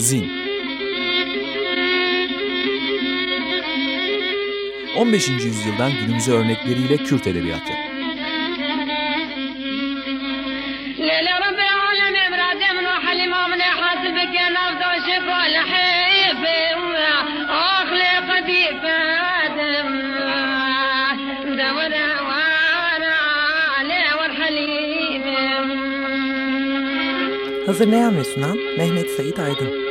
Zin 15. yüzyıldan günümüze örnekleriyle Kürt edebiyatı. Hazırlayan ve sunan Mehmet Said Aydın.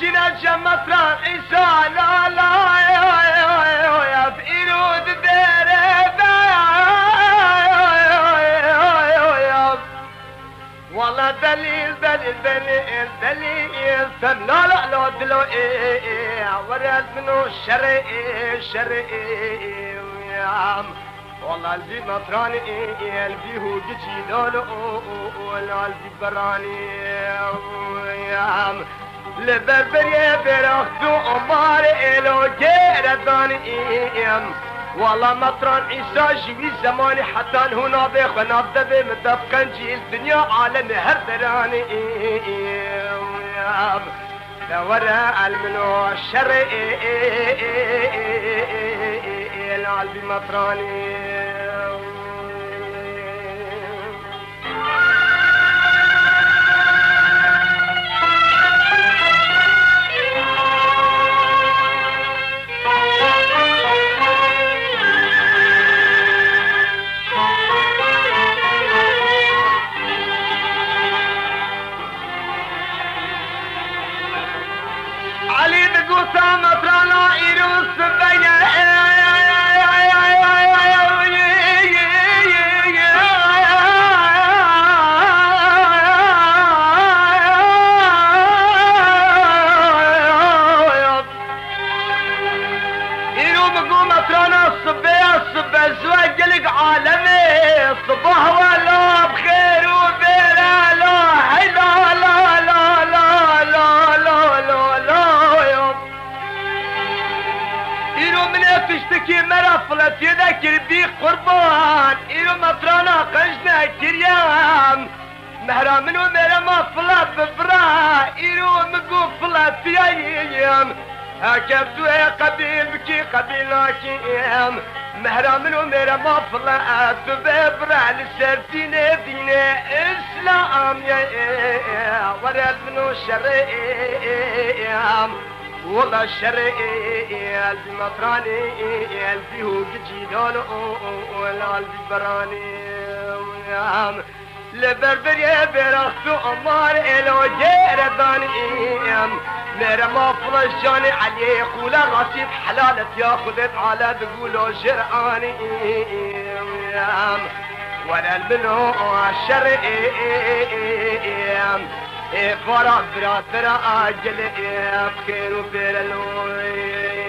شنجة مسرح إشاء لا لا يا بإيرود ديريدا والله دليل دليل دليل دليل سم لا لا لا دلو إيه، إيه، ورد منو شرعي شرعي والله البي مطراني إيه، البي هو جيجي لولو والله البي براني لبربرية برخت عمار إلو جيرة إيم والله مطران عيسى جوي زماني حتى هنا بخنا بدبي مدفقا جي الدنيا على نهر درانئين دورة المنو إيم العلبي مطراني கைரு சுதைய لكن مهرم المهرم أطلع ببابر على السردين دين إسلام يا ورد من الشريم والله الشريم المطراني البيهوك جيدان والبراني لبربر يا برخت أمار إلو جيردان مرمى رجاني عليك ولا راسي بحلالك ياخذت على تقولوا جرعاني ولا البنو شرقي إيه، فرا فرا فرا أجل إيه، خير وفير الويم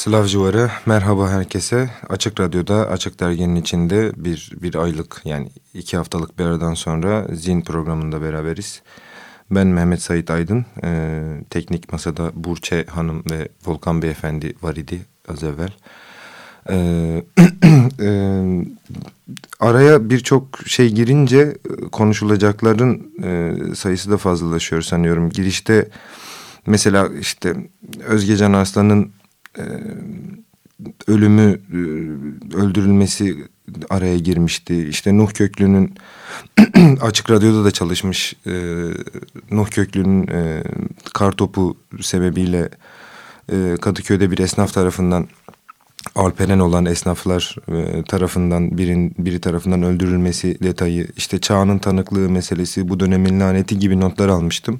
Slav Civarı merhaba herkese. Açık Radyo'da Açık Dergi'nin içinde bir, bir aylık yani iki haftalık bir aradan sonra Zin programında beraberiz. Ben Mehmet Sait Aydın, ee, teknik masada Burçe Hanım ve Volkan Beyefendi var idi az evvel. Ee, e, araya birçok şey girince konuşulacakların e, sayısı da fazlalaşıyor sanıyorum. Girişte mesela işte Özgecan Arslan'ın ölümü öldürülmesi araya girmişti. İşte Nuh Köklü'nün Açık Radyo'da da çalışmış Nuh Köklü'nün e, kartopu sebebiyle Kadıköy'de bir esnaf tarafından Alperen olan esnaflar tarafından birin, biri tarafından öldürülmesi detayı işte çağının tanıklığı meselesi bu dönemin laneti gibi notlar almıştım.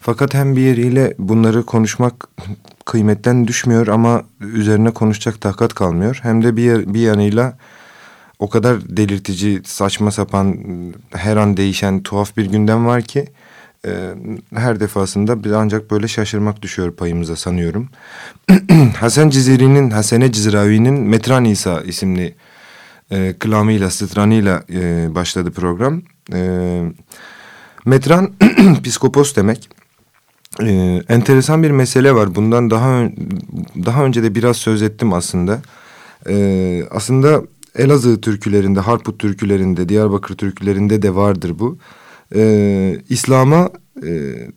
Fakat hem bir yeriyle bunları konuşmak kıymetten düşmüyor ama üzerine konuşacak takat kalmıyor. Hem de bir, bir yanıyla o kadar delirtici, saçma sapan, her an değişen tuhaf bir gündem var ki e, her defasında bir ancak böyle şaşırmak düşüyor payımıza sanıyorum. Hasan Ciziri'nin, Hasene Cizravi'nin Metran İsa isimli e, kılamıyla, stranıyla e, başladı program. E, Metran psikopos demek. Ee, enteresan bir mesele var. Bundan daha daha önce de biraz söz ettim aslında. Ee, aslında Elazığ türkülerinde, Harput türkülerinde, Diyarbakır türkülerinde de vardır bu. Ee, İslam'a e,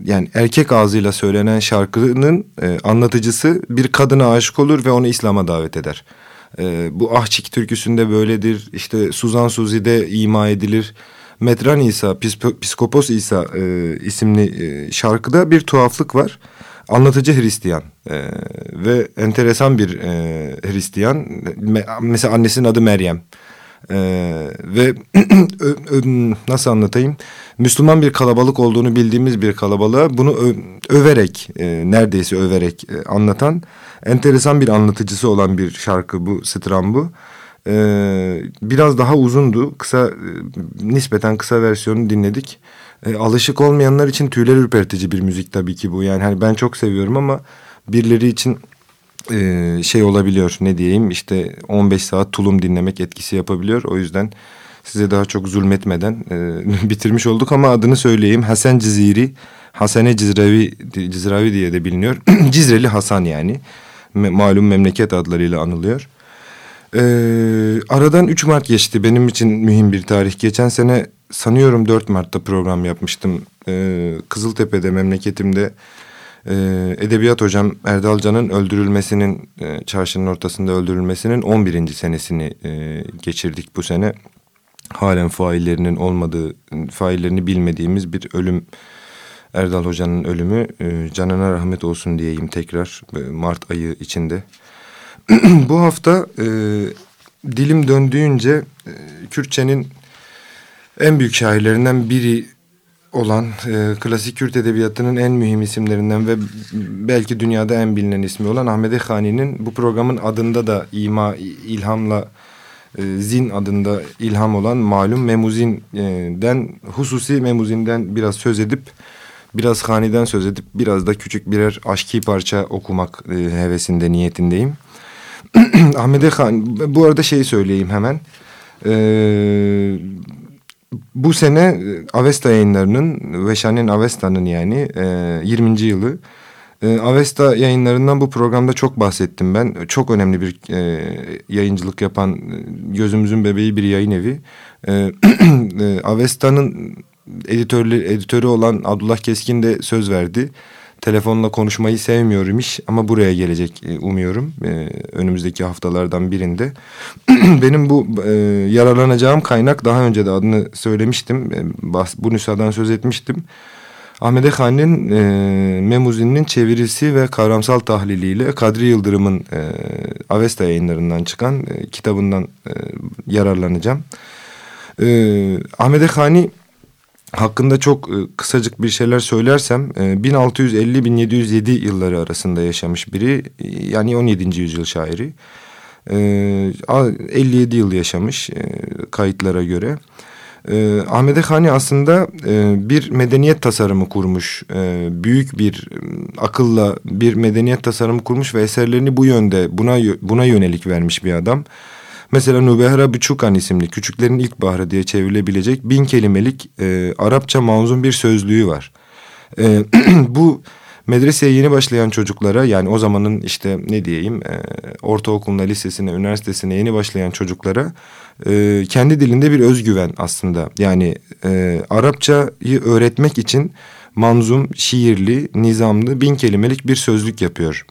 yani erkek ağzıyla söylenen şarkının e, anlatıcısı bir kadına aşık olur ve onu İslam'a davet eder. Ee, bu Ahçik türküsünde böyledir. İşte Suzan Suzi'de ima edilir. Metran İsa, Piskopos İsa e, isimli e, şarkıda bir tuhaflık var. Anlatıcı Hristiyan e, ve enteresan bir e, Hristiyan. Me, mesela annesinin adı Meryem. E, ve nasıl anlatayım? Müslüman bir kalabalık olduğunu bildiğimiz bir kalabalığa bunu ö, överek, e, neredeyse överek e, anlatan enteresan bir anlatıcısı olan bir şarkı bu, stram bu. Ee, biraz daha uzundu. Kısa, e, nispeten kısa versiyonu dinledik. Ee, alışık olmayanlar için tüyler ürpertici bir müzik tabii ki bu. Yani hani ben çok seviyorum ama birileri için e, şey olabiliyor ne diyeyim işte 15 saat tulum dinlemek etkisi yapabiliyor. O yüzden size daha çok zulmetmeden e, bitirmiş olduk ama adını söyleyeyim. Hasan Ciziri, Hasene Cizravi, Cizravi diye de biliniyor. Cizreli Hasan yani. Malum memleket adlarıyla anılıyor. Ee, aradan 3 Mart geçti. Benim için mühim bir tarih. Geçen sene sanıyorum 4 Mart'ta program yapmıştım. Ee, Kızıltepe'de memleketimde e, edebiyat hocam Erdal Can'ın öldürülmesinin, e, çarşının ortasında öldürülmesinin 11. senesini e, geçirdik bu sene. Halen faillerinin olmadığı, faillerini bilmediğimiz bir ölüm. Erdal Hoca'nın ölümü e, canına rahmet olsun diyeyim tekrar e, Mart ayı içinde. bu hafta e, dilim döndüğünce e, Kürtçenin en büyük şairlerinden biri olan e, klasik Kürt edebiyatının en mühim isimlerinden ve belki dünyada en bilinen ismi olan Ahmet Khani'nin bu programın adında da ima, ilhamla e, Zin adında ilham olan malum Memuzin'den hususi Memuzin'den biraz söz edip biraz Khani'den söz edip biraz da küçük birer aşki parça okumak e, hevesinde niyetindeyim. Ahmet Khan, bu arada şeyi söyleyeyim hemen. Ee, bu sene e, Avesta yayınlarının, Veşanen Avesta'nın yani e, 20. yılı. E, Avesta yayınlarından bu programda çok bahsettim ben. Çok önemli bir e, yayıncılık yapan, e, gözümüzün bebeği bir yayın evi. E, e, Avesta'nın editörlü, editörü olan Abdullah Keskin de söz verdi telefonla konuşmayı sevmiyorum iş ama buraya gelecek e, umuyorum e, önümüzdeki haftalardan birinde. Benim bu e, yararlanacağım kaynak daha önce de adını söylemiştim. E, bu nüshadan söz etmiştim. Ahmet Ekhan'ın e, Memuzin'in çevirisi ve kavramsal tahliliyle Kadri Yıldırım'ın e, Avesta yayınlarından çıkan e, kitabından e, yararlanacağım. E, Ahmet Ekhani hakkında çok e, kısacık bir şeyler söylersem 1650-1707 e, yılları arasında yaşamış biri e, yani 17. yüzyıl şairi. 57 yıl yaşamış kayıtlara göre. E, Ahmet Hani aslında bir medeniyet tasarımı kurmuş. Büyük bir akılla bir medeniyet tasarımı kurmuş ve eserlerini bu yönde buna buna yönelik vermiş bir adam. Mesela Nubehra Buçukan isimli Küçüklerin İlkbaharı diye çevrilebilecek bin kelimelik e, Arapça manzum bir sözlüğü var. E, bu medreseye yeni başlayan çocuklara yani o zamanın işte ne diyeyim e, ortaokuluna, lisesine, üniversitesine yeni başlayan çocuklara e, kendi dilinde bir özgüven aslında. Yani e, Arapçayı öğretmek için manzum, şiirli, nizamlı bin kelimelik bir sözlük yapıyor.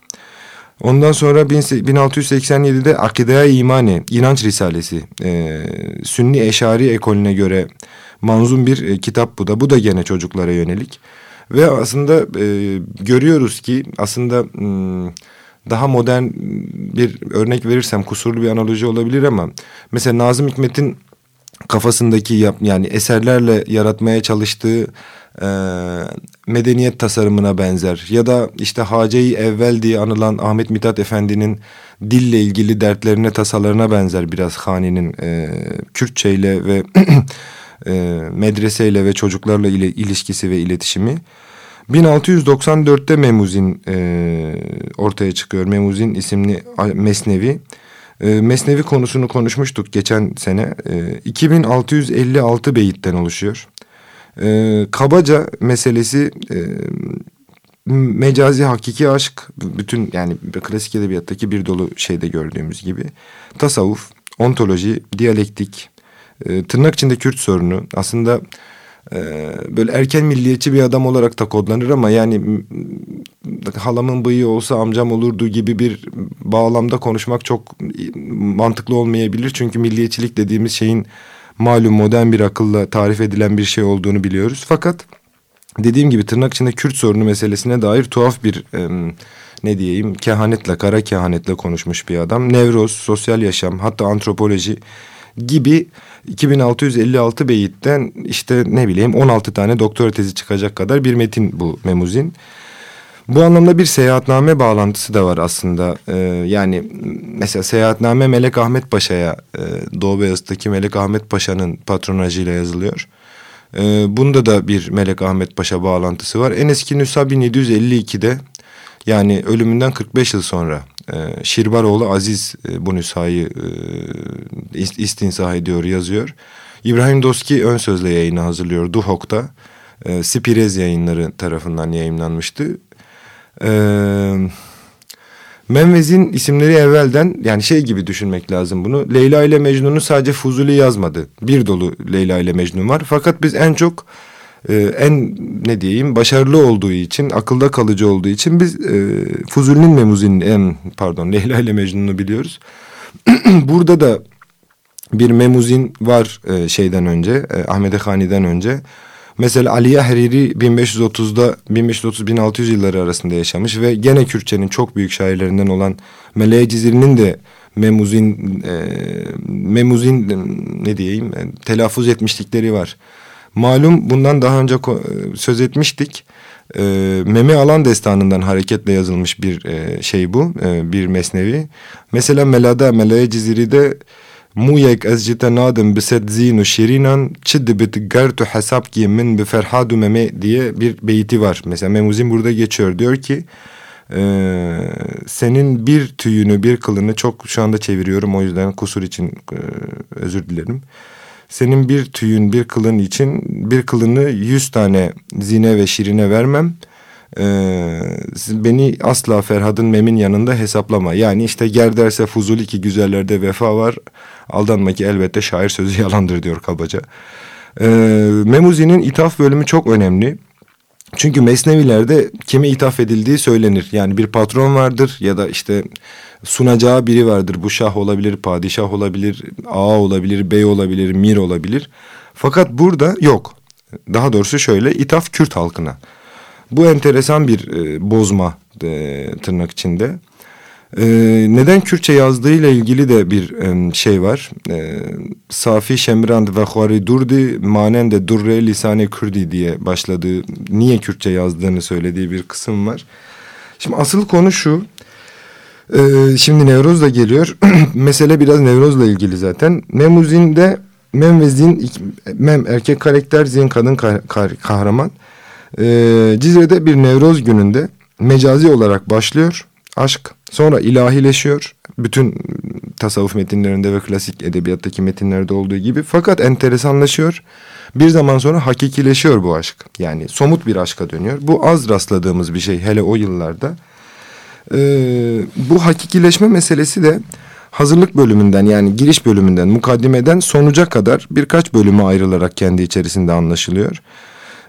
Ondan sonra 1687'de Akidaya İmani, İnanç Risalesi, e, Sünni Eşari ekolüne göre manzum bir e, kitap bu da. Bu da gene çocuklara yönelik. Ve aslında e, görüyoruz ki aslında daha modern bir örnek verirsem kusurlu bir analoji olabilir ama mesela Nazım Hikmet'in kafasındaki yap, yani eserlerle yaratmaya çalıştığı e, medeniyet tasarımına benzer. Ya da işte Hace-i Evvel diye anılan Ahmet Mithat Efendi'nin dille ilgili dertlerine tasalarına benzer biraz Hani'nin e, Kürtçeyle ve e, medreseyle ve çocuklarla ile ilişkisi ve iletişimi. 1694'te Memuzin e, ortaya çıkıyor. Memuzin isimli Mesnevi. E, Mesnevi konusunu konuşmuştuk geçen sene. E, 2656 beyitten oluşuyor. E, kabaca meselesi e, mecazi hakiki aşk bütün yani klasik edebiyattaki bir dolu şeyde gördüğümüz gibi tasavvuf, ontoloji, diyalektik, e, tırnak içinde Kürt sorunu aslında böyle erken milliyetçi bir adam olarak da kodlanır ama yani halamın bıyığı olsa amcam olurdu gibi bir bağlamda konuşmak çok mantıklı olmayabilir. Çünkü milliyetçilik dediğimiz şeyin malum modern bir akılla tarif edilen bir şey olduğunu biliyoruz. Fakat dediğim gibi tırnak içinde Kürt sorunu meselesine dair tuhaf bir ne diyeyim kehanetle kara kehanetle konuşmuş bir adam. Nevroz, sosyal yaşam hatta antropoloji gibi 2656 beyitten işte ne bileyim 16 tane doktora tezi çıkacak kadar bir metin bu Memuzin. Bu anlamda bir seyahatname bağlantısı da var aslında. Ee, yani mesela seyahatname Melek Ahmet Paşa'ya e, Doğu Beyazıt'taki Melek Ahmet Paşa'nın patronajıyla yazılıyor. Ee, bunda da bir Melek Ahmet Paşa bağlantısı var. En eski nüsha 1752'de yani ölümünden 45 yıl sonra e, Şirbaroğlu Aziz e, bu nüshayı e, istinsah ediyor, yazıyor. İbrahim Doski ön sözle yayını hazırlıyor Duhok'ta. E, Spirez yayınları tarafından yayınlanmıştı. E, Menvez'in isimleri evvelden yani şey gibi düşünmek lazım bunu. Leyla ile Mecnun'u sadece Fuzuli yazmadı. Bir dolu Leyla ile Mecnun var. Fakat biz en çok e, en ne diyeyim başarılı olduğu için akılda kalıcı olduğu için biz e, Fuzuli'nin Memuzin en pardon Leyla ile Mecnun'u biliyoruz. Burada da bir Memuzin var e, şeyden önce e, Ahmet Hani'den önce. Mesela Aliye Hariri 1530'da 1530-1600 yılları arasında yaşamış ve gene Kürtçenin çok büyük şairlerinden olan Meleğe Ciziri'nin de Memuzin e, Memuzin ne diyeyim e, telaffuz etmişlikleri var. Malum bundan daha önce söz etmiştik. E, Meme Alan Destanı'ndan hareketle yazılmış bir e, şey bu, e, bir mesnevi. Mesela Melada, Melaya Ciziri'de Muyek ez jitenadım biset zinu şirinan çiddi bit gertu hesap ki min bi ferhadu meme diye bir beyti var. Mesela Memuzin burada geçiyor diyor ki e, senin bir tüyünü bir kılını çok şu anda çeviriyorum o yüzden kusur için e, özür dilerim. Senin bir tüyün bir kılın için bir kılını yüz tane zine ve şirine vermem. Ee, beni asla Ferhad'ın Mem'in yanında hesaplama. Yani işte ger derse Fuzuli ki güzellerde vefa var. Aldanma ki elbette şair sözü yalandır diyor kabaca. Ee, Memuzi'nin ithaf bölümü çok önemli. Çünkü mesnevilerde kime ithaf edildiği söylenir. Yani bir patron vardır ya da işte sunacağı biri vardır. Bu şah olabilir, padişah olabilir, ağa olabilir, bey olabilir, mir olabilir. Fakat burada yok. Daha doğrusu şöyle ithaf Kürt halkına. Bu enteresan bir e, bozma e, tırnak içinde. E, neden Kürtçe yazdığıyla ilgili de bir e, şey var. E, Safi Şemrand ve Huari Durdi manen de Durre Lisane Kürdi diye başladığı, niye Kürtçe yazdığını söylediği bir kısım var. Şimdi asıl konu şu. Ee, şimdi Nevruz da geliyor. Mesele biraz Nevruz'la ilgili zaten. Memuzin Mem ve Zin, Mem erkek karakter, Zin kadın kahraman. E, Cizre'de bir Nevroz gününde mecazi olarak başlıyor aşk. Sonra ilahileşiyor. Bütün tasavvuf metinlerinde ve klasik edebiyattaki metinlerde olduğu gibi. Fakat enteresanlaşıyor. Bir zaman sonra hakikileşiyor bu aşk. Yani somut bir aşka dönüyor. Bu az rastladığımız bir şey hele o yıllarda. Ee, bu hakikileşme meselesi de hazırlık bölümünden yani giriş bölümünden mukaddimeden sonuca kadar birkaç bölüme ayrılarak kendi içerisinde anlaşılıyor.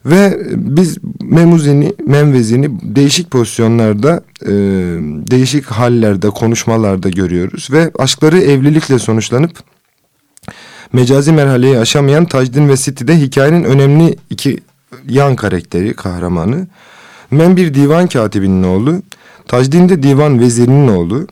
Ve biz memuzini, menvezini değişik pozisyonlarda, e, değişik hallerde, konuşmalarda görüyoruz. Ve aşkları evlilikle sonuçlanıp mecazi merhaleyi aşamayan Tajdin ve Siti'de hikayenin önemli iki yan karakteri, kahramanı. Men bir divan katibinin oğlu, Tajdin de divan vezirinin oğlu.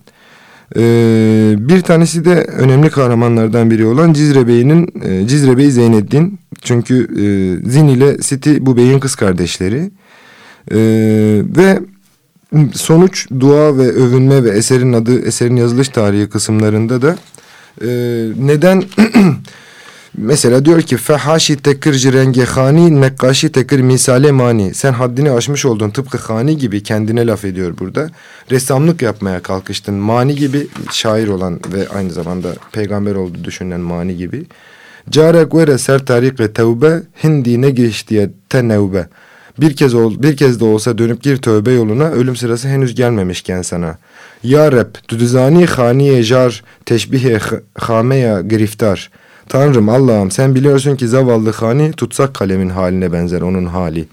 Ee, bir tanesi de önemli kahramanlardan biri olan Cizre Bey'in e, Cizre Bey Zeyneddin. Çünkü e, Zin ile Siti bu beyin kız kardeşleri. E, ve sonuç dua ve övünme ve eserin adı eserin yazılış tarihi kısımlarında da e, neden Mesela diyor ki fehaşi tekir rengi hani nekkaşi tekir misale mani. Sen haddini aşmış oldun tıpkı hani gibi kendine laf ediyor burada. Ressamlık yapmaya kalkıştın. Mani gibi şair olan ve aynı zamanda peygamber olduğu düşünülen mani gibi. Care guere ser tarike tevbe hindi ne geçtiye tenevbe. Bir kez ol, bir kez de olsa dönüp gir tövbe yoluna ölüm sırası henüz gelmemişken sana. Ya Rab, düdüzani haniye jar teşbihe hameya griftar. Tanrım Allah'ım sen biliyorsun ki zavallı hani tutsak kalemin haline benzer onun hali.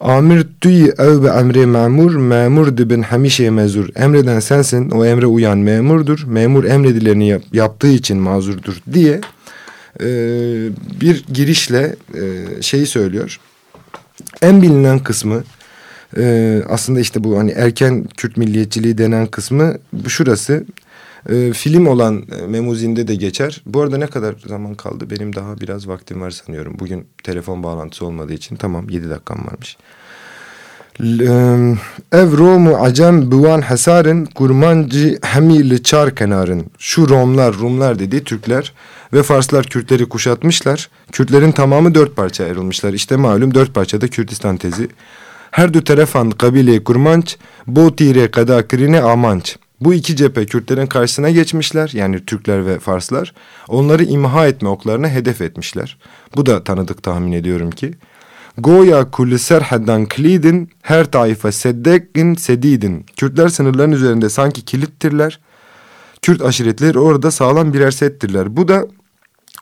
Amir tüy ev be emre memur, memur dibin hamişe mezur. Emreden sensin, o emre uyan memurdur. Memur emredileni yap, yaptığı için mazurdur diye e, bir girişle e, şeyi söylüyor. En bilinen kısmı e, aslında işte bu hani erken Kürt milliyetçiliği denen kısmı şurası. E, film olan e, Memuzin'de de geçer. Bu arada ne kadar zaman kaldı? Benim daha biraz vaktim var sanıyorum. Bugün telefon bağlantısı olmadığı için tamam yedi dakikam varmış. Ev Romu acem buvan hasarın kurmancı hemili çar kenarın. Şu Romlar, Rumlar dedi Türkler ve Farslar Kürtleri kuşatmışlar. Kürtlerin tamamı dört parça ayrılmışlar. İşte malum dört parçada Kürtistan tezi. Her dü tarafan kabile kurmanç, bo tire kada kirine amanç. Bu iki cephe Kürtlerin karşısına geçmişler yani Türkler ve Farslar. Onları imha etme oklarına hedef etmişler. Bu da tanıdık tahmin ediyorum ki. Goya kulli serhedden klidin her taife seddekin sedidin. Kürtler sınırların üzerinde sanki kilittirler. Kürt aşiretleri orada sağlam birer settirler. Bu da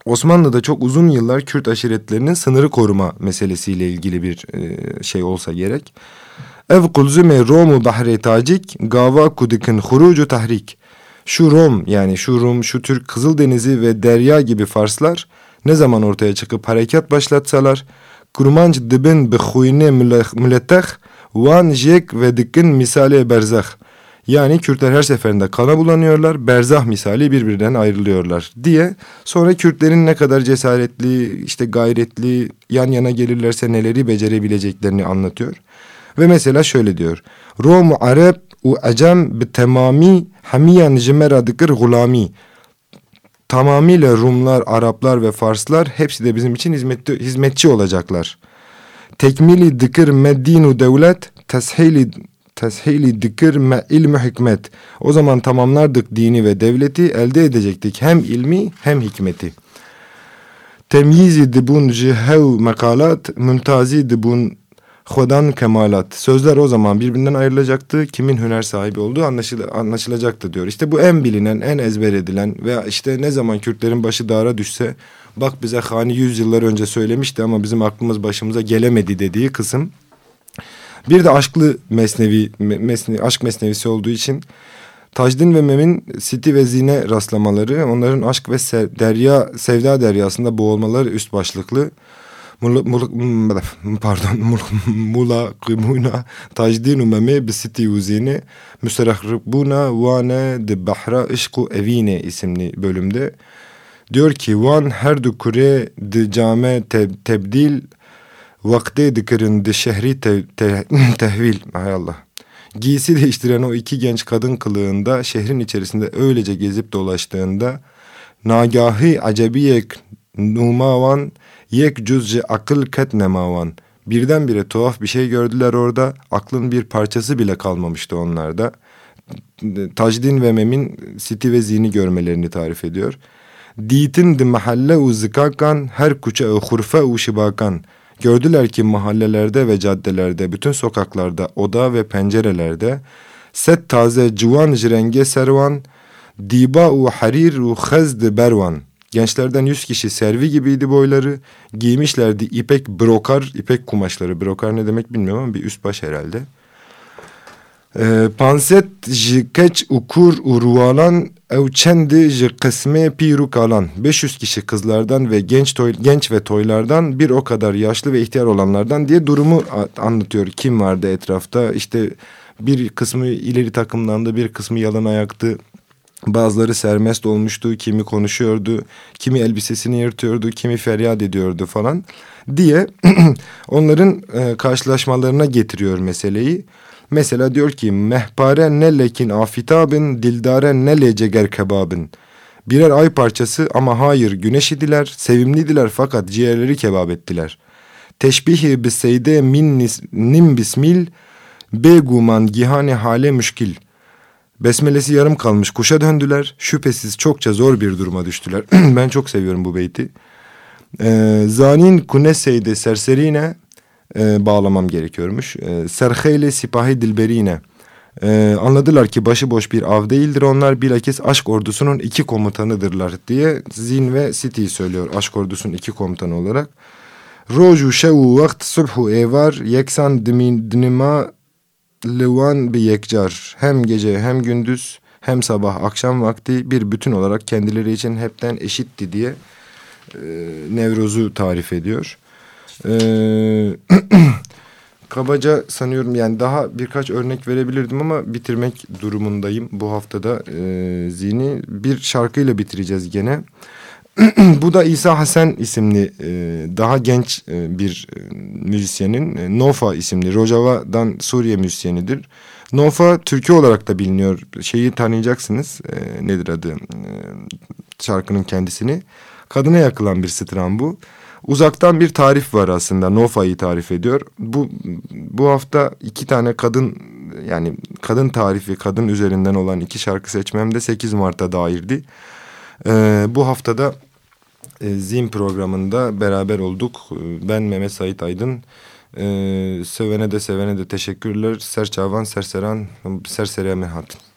Osmanlı'da çok uzun yıllar Kürt aşiretlerinin sınırı koruma meselesiyle ilgili bir e, şey olsa gerek. Ev kulzume Romu bahre tacik gava kudikin hurucu tahrik. Şu Rom yani şu Rum, şu Türk Kızıldenizi ve Derya gibi Farslar ne zaman ortaya çıkıp harekat başlatsalar kurmanc dibin bi khuyne mületeh van jek ve dikin misali berzah. Yani Kürtler her seferinde kana bulanıyorlar, berzah misali birbirinden ayrılıyorlar diye. Sonra Kürtlerin ne kadar cesaretli, işte gayretli, yan yana gelirlerse neleri becerebileceklerini anlatıyor. Ve mesela şöyle diyor. Rom Arab u Acem bi temami hamiyan jimera dikir gulami. Tamamıyla Rumlar, Araplar ve Farslar hepsi de bizim için hizmetli, hizmetçi olacaklar. Tekmili dikir meddinu devlet, teshili teshili dikir me ilmi hikmet. O zaman tamamlardık dini ve devleti elde edecektik hem ilmi hem hikmeti. Temyizi dibun jihev mekalat, müntazi dibun Hodan kemalat. Sözler o zaman birbirinden ayrılacaktı. Kimin hüner sahibi olduğu anlaşıl anlaşılacaktı diyor. İşte bu en bilinen, en ezber edilen veya işte ne zaman Kürtlerin başı dara düşse bak bize Hani yüz yıllar önce söylemişti ama bizim aklımız başımıza gelemedi dediği kısım. Bir de aşklı mesnevi, mesnevi aşk mesnevisi olduğu için Tajdin ve Mem'in Siti ve Zine rastlamaları onların aşk ve derya, sevda deryasında boğulmaları üst başlıklı. Mula, mula, pardon mula qimuna tajdinu meme bisiti uzini. Müserahribuna vane de bahra işku evine isimli bölümde. Diyor ki van her du kure de came te, tebdil vakte dikirin de şehri te, te, tehvil. Hay Allah. Giysi değiştiren o iki genç kadın kılığında şehrin içerisinde öylece gezip dolaştığında nagahi acebiyek numavan yek cüzce akıl ket nemavan. Birdenbire tuhaf bir şey gördüler orada. Aklın bir parçası bile kalmamıştı onlarda. Tacdin ve Mem'in Siti ve Zini görmelerini tarif ediyor. Ditin de mahalle u her kuça u hurfe u. Gördüler ki mahallelerde ve caddelerde, bütün sokaklarda, oda ve pencerelerde set taze civan jirenge servan, diba u harir u khazd bervan. Gençlerden yüz kişi servi gibiydi boyları. Giymişlerdi ipek brokar, ipek kumaşları. Brokar ne demek bilmiyorum ama bir üst baş herhalde. Ee, panset ji keç ukur urualan ev çendi ji kısme piru kalan. 500 kişi kızlardan ve genç toy, genç ve toylardan bir o kadar yaşlı ve ihtiyar olanlardan diye durumu anlatıyor. Kim vardı etrafta? İşte bir kısmı ileri takımlandı, bir kısmı yalın ayaktı. Bazıları sermest olmuştu, kimi konuşuyordu, kimi elbisesini yırtıyordu, kimi feryat ediyordu falan diye onların e, karşılaşmalarına getiriyor meseleyi. Mesela diyor ki mehpare ne lekin afitabın dildare ne leceger kebabın. Birer ay parçası ama hayır güneş idiler, sevimliydiler fakat ciğerleri kebap ettiler. Teşbihi biseyde min nim bismil beguman gihane hale müşkil. Besmelesi yarım kalmış kuşa döndüler. Şüphesiz çokça zor bir duruma düştüler. ben çok seviyorum bu beyti. Ee, zanin kuneseyde serserine e, bağlamam gerekiyormuş. E, serheyle sipahi dilberine. E, anladılar ki başıboş bir av değildir onlar bilakis aşk ordusunun iki komutanıdırlar diye Zin ve Siti söylüyor aşk ordusunun iki komutanı olarak. Roju şevu vakt subhu evar yeksan dinima Levan bir yekcar hem gece hem gündüz hem sabah akşam vakti bir bütün olarak kendileri için hepten eşitti diye e, Nevroz'u tarif ediyor. E, kabaca sanıyorum yani daha birkaç örnek verebilirdim ama bitirmek durumundayım. Bu haftada e, zihni bir şarkıyla bitireceğiz gene. Bu da İsa Hasan isimli e, daha genç e, bir e, müzisyenin Nofa isimli Rojava'dan Suriye müzisyenidir. Nofa Türkiye olarak da biliniyor. Şeyi tanıyacaksınız. Nedir adı? Şarkının kendisini. Kadına yakılan bir stran bu. Uzaktan bir tarif var aslında. Nofa'yı tarif ediyor. Bu bu hafta iki tane kadın yani kadın tarifi kadın üzerinden olan iki şarkı seçmem de 8 Mart'a dairdi. Ee, bu haftada e, Zim programında beraber olduk. Ee, Ben Mehmet Sait Aydın. Ee, sevene de sevene de teşekkürler. Serçavan, Serseran, Serseriye Mehat.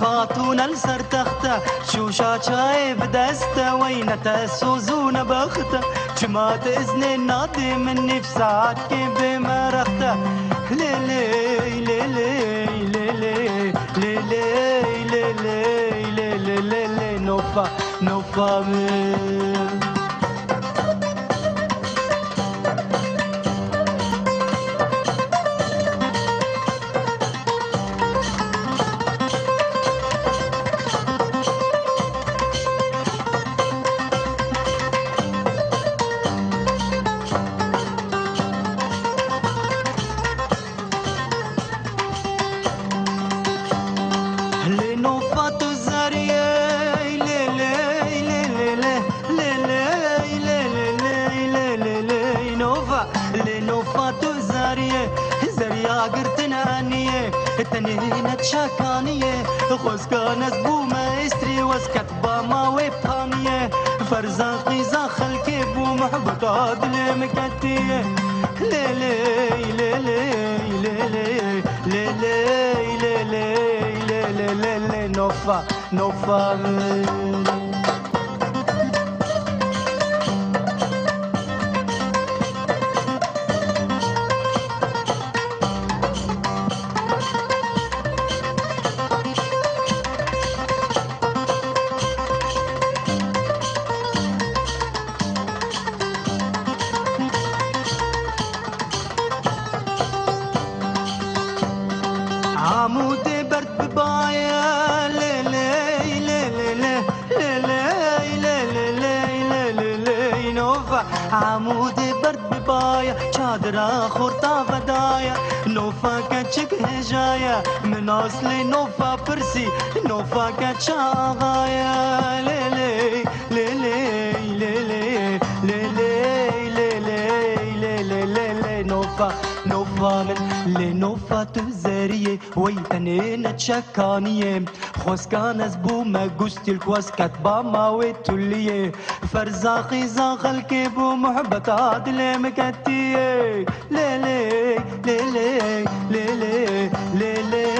خاتون لسرتخته شوشا چای بدسته وینه تسوزون بخته جماعت اذن نادی منی بساعت که بمرخته لیلی لیلی لیلی لیلی تنینت شکانیه خوزگان از بوم استری و از کتبا فرزان قیزا خلکی بو محبت عادل مکتیه لیلی لیلی لیلی لیلی لیلی لیلی لیلی نوفا نوفا عمود برد ببايا چادرا خورتا ودايا نوفا كچك هجايا من اصل نوفا برسي نوفا كچاغايا ليلي ليلي لنوفت زارية ويتنين تشكانية خوزكان ازبو مجوزتي الكواز كتبا ماوي تولية فرزاقي زاغل كيبو محبت عادل مكتية ليلي ليلي ليلي ليلي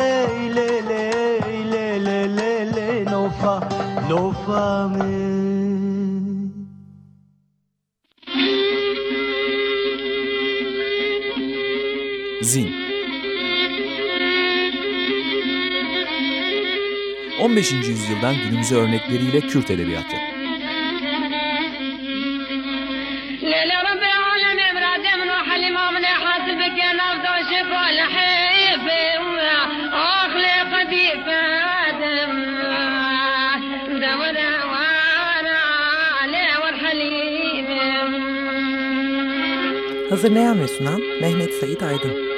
ليلي ليلي ليلي نوفا نوفا زين 15. yüzyıldan günümüze örnekleriyle Kürt edebiyatı. Hazırlayan ve sunan Mehmet Said Aydın.